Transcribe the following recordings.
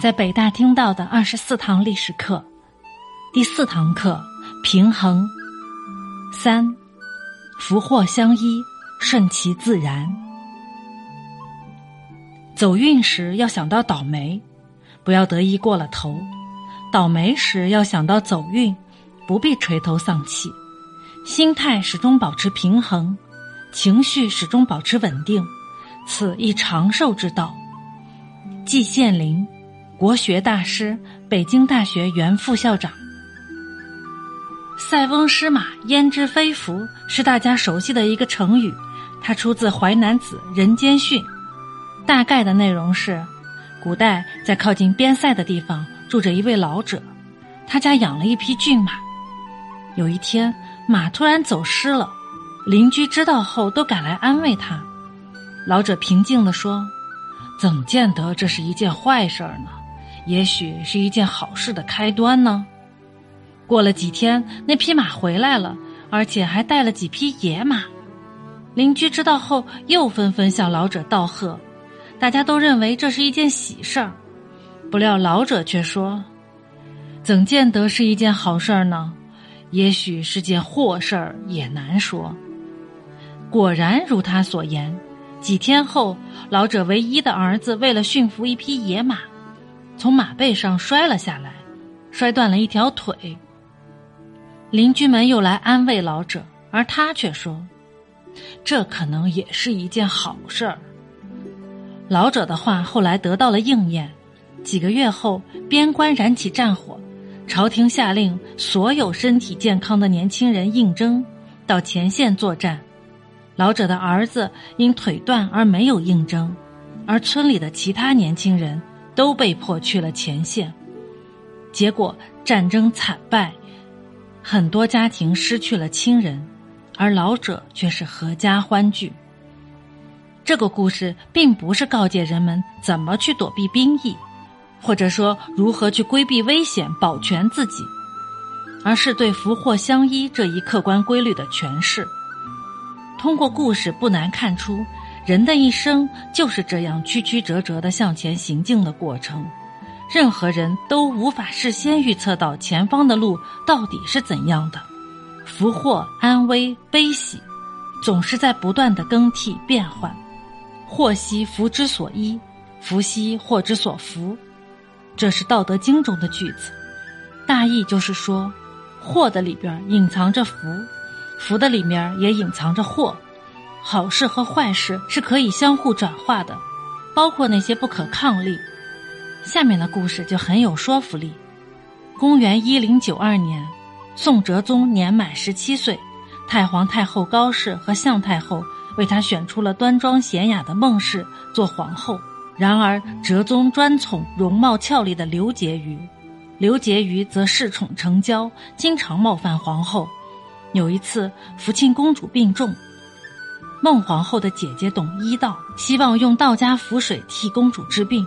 在北大听到的二十四堂历史课，第四堂课平衡三，福祸相依，顺其自然。走运时要想到倒霉，不要得意过了头；倒霉时要想到走运，不必垂头丧气。心态始终保持平衡，情绪始终保持稳定，此一长寿之道。季羡林。国学大师，北京大学原副校长。塞翁失马，焉知非福，是大家熟悉的一个成语，它出自《淮南子·人间训》。大概的内容是：古代在靠近边塞的地方住着一位老者，他家养了一匹骏马。有一天，马突然走失了，邻居知道后都赶来安慰他。老者平静地说：“怎见得这是一件坏事儿呢？”也许是一件好事的开端呢。过了几天，那匹马回来了，而且还带了几匹野马。邻居知道后，又纷纷向老者道贺，大家都认为这是一件喜事儿。不料老者却说：“怎见得是一件好事儿呢？也许是件祸事儿，也难说。”果然如他所言，几天后，老者唯一的儿子为了驯服一匹野马。从马背上摔了下来，摔断了一条腿。邻居们又来安慰老者，而他却说：“这可能也是一件好事儿。”老者的话后来得到了应验。几个月后，边关燃起战火，朝廷下令所有身体健康的年轻人应征到前线作战。老者的儿子因腿断而没有应征，而村里的其他年轻人。都被迫去了前线，结果战争惨败，很多家庭失去了亲人，而老者却是阖家欢聚。这个故事并不是告诫人们怎么去躲避兵役，或者说如何去规避危险保全自己，而是对福祸相依这一客观规律的诠释。通过故事，不难看出。人的一生就是这样曲曲折折的向前行进的过程，任何人都无法事先预测到前方的路到底是怎样的，福祸安危悲喜，总是在不断的更替变换。祸兮福之所依，福兮祸之所伏，这是《道德经》中的句子，大意就是说，祸的里边隐藏着福，福的里面也隐藏着祸。好事和坏事是可以相互转化的，包括那些不可抗力。下面的故事就很有说服力。公元一零九二年，宋哲宗年满十七岁，太皇太后高氏和向太后为他选出了端庄娴雅的孟氏做皇后。然而，哲宗专宠容貌俏丽的刘婕妤，刘婕妤则恃宠成骄，经常冒犯皇后。有一次，福庆公主病重。孟皇后的姐姐懂医道，希望用道家符水替公主治病。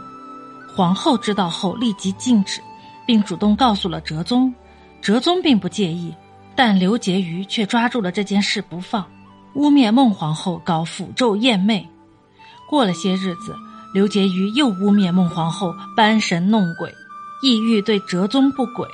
皇后知道后立即禁止，并主动告诉了哲宗。哲宗并不介意，但刘婕妤却抓住了这件事不放，污蔑孟皇后搞符咒艳媚。过了些日子，刘婕妤又污蔑孟皇后搬神弄鬼，意欲对哲宗不轨。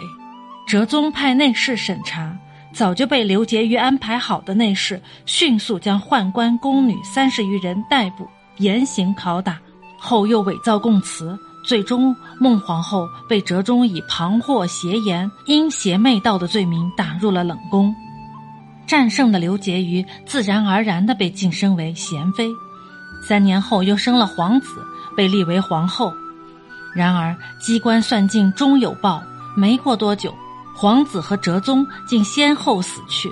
哲宗派内侍审查。早就被刘婕妤安排好的内侍，迅速将宦官宫女三十余人逮捕，严刑拷打，后又伪造供词，最终孟皇后被哲宗以旁惑邪言、因邪媚道的罪名打入了冷宫。战胜的刘婕妤自然而然的被晋升为贤妃，三年后又生了皇子，被立为皇后。然而机关算尽终有报，没过多久。皇子和哲宗竟先后死去。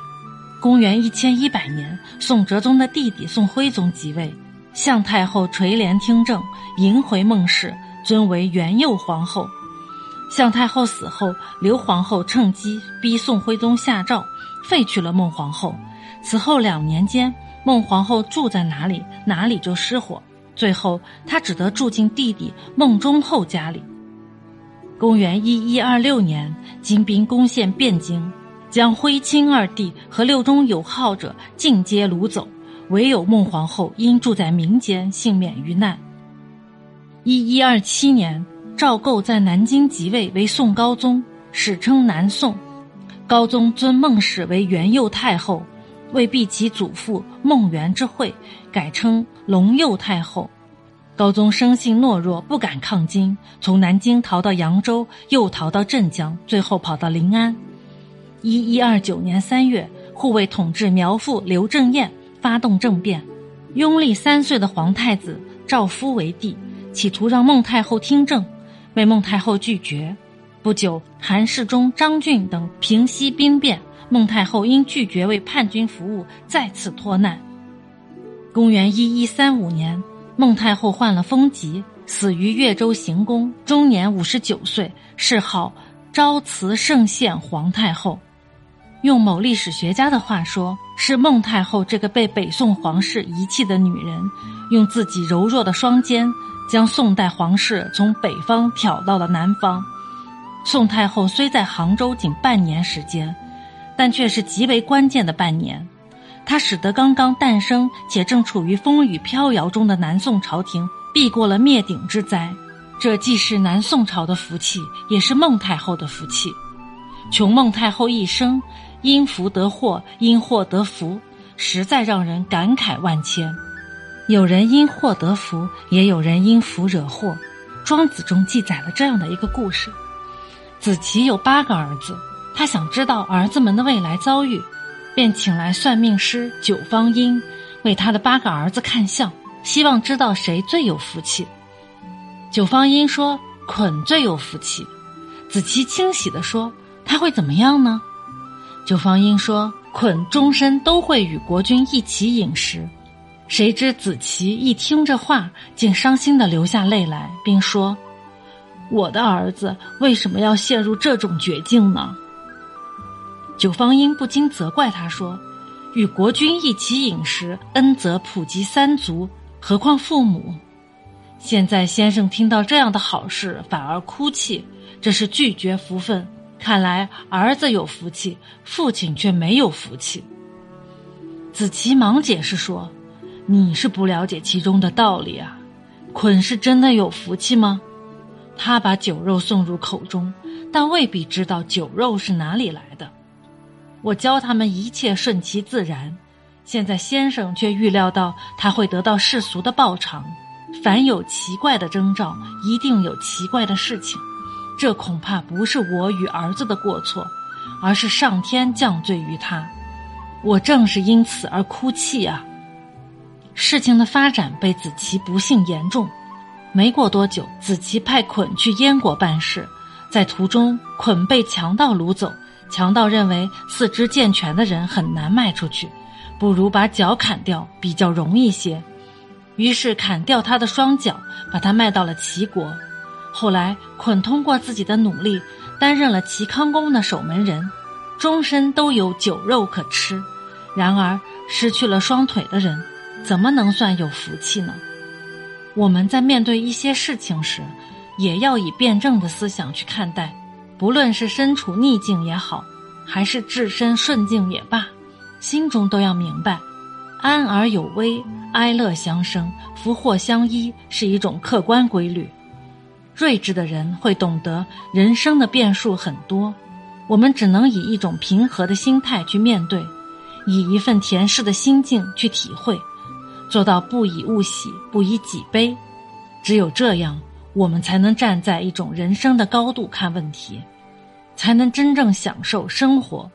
公元一千一百年，宋哲宗的弟弟宋徽宗即位，向太后垂帘听政，迎回孟氏，尊为元佑皇后。向太后死后，刘皇后趁机逼宋徽宗下诏废去了孟皇后。此后两年间，孟皇后住在哪里，哪里就失火，最后她只得住进弟弟孟忠厚家里。公元一一二六年，金兵攻陷汴京，将徽钦二帝和六中有好者尽皆掳走，唯有孟皇后因住在民间，幸免于难。一一二七年，赵构在南京即位为宋高宗，史称南宋。高宗尊孟氏为元佑太后，为避其祖父孟元之讳，改称隆佑太后。高宗生性懦弱，不敢抗金，从南京逃到扬州，又逃到镇江，最后跑到临安。一一二九年三月，护卫统治苗阜刘正彦发动政变，拥立三岁的皇太子赵夫为帝，企图让孟太后听政，被孟太后拒绝。不久，韩世忠、张俊等平息兵变，孟太后因拒绝为叛军服务，再次脱难。公元一一三五年，孟太后患了风疾，死于越州行宫，终年五十九岁，谥号昭慈圣献皇太后。用某历史学家的话说，是孟太后这个被北宋皇室遗弃的女人，用自己柔弱的双肩，将宋代皇室从北方挑到了南方。宋太后虽在杭州仅半年时间，但却是极为关键的半年。它使得刚刚诞生且正处于风雨飘摇中的南宋朝廷避过了灭顶之灾。这既是南宋朝的福气，也是孟太后的福气。穷孟太后一生因福得祸，因祸得福，实在让人感慨万千。有人因祸得福，也有人因福惹祸。庄子中记载了这样的一个故事。子期有八个儿子，他想知道儿子们的未来遭遇，便请来算命师九方英为他的八个儿子看相，希望知道谁最有福气。九方英说：“捆最有福气。”子期惊喜地说：“他会怎么样呢？”九方英说：“捆终身都会与国君一起饮食。”谁知子琪一听这话，竟伤心的流下泪来，并说。我的儿子为什么要陷入这种绝境呢？九方英不禁责怪他说：“与国君一起饮食，恩泽普及三族，何况父母？现在先生听到这样的好事，反而哭泣，这是拒绝福分。看来儿子有福气，父亲却没有福气。”子琪忙解释说：“你是不了解其中的道理啊，捆是真的有福气吗？”他把酒肉送入口中，但未必知道酒肉是哪里来的。我教他们一切顺其自然，现在先生却预料到他会得到世俗的报偿。凡有奇怪的征兆，一定有奇怪的事情。这恐怕不是我与儿子的过错，而是上天降罪于他。我正是因此而哭泣啊！事情的发展被子琪不幸言重。没过多久，子琪派捆去燕国办事，在途中，捆被强盗掳走。强盗认为四肢健全的人很难卖出去，不如把脚砍掉，比较容易些。于是砍掉他的双脚，把他卖到了齐国。后来，捆通过自己的努力，担任了齐康公的守门人，终身都有酒肉可吃。然而，失去了双腿的人，怎么能算有福气呢？我们在面对一些事情时，也要以辩证的思想去看待，不论是身处逆境也好，还是置身顺境也罢，心中都要明白，安而有危，哀乐相生，福祸相依是一种客观规律。睿智的人会懂得人生的变数很多，我们只能以一种平和的心态去面对，以一份恬适的心境去体会。做到不以物喜，不以己悲，只有这样，我们才能站在一种人生的高度看问题，才能真正享受生活。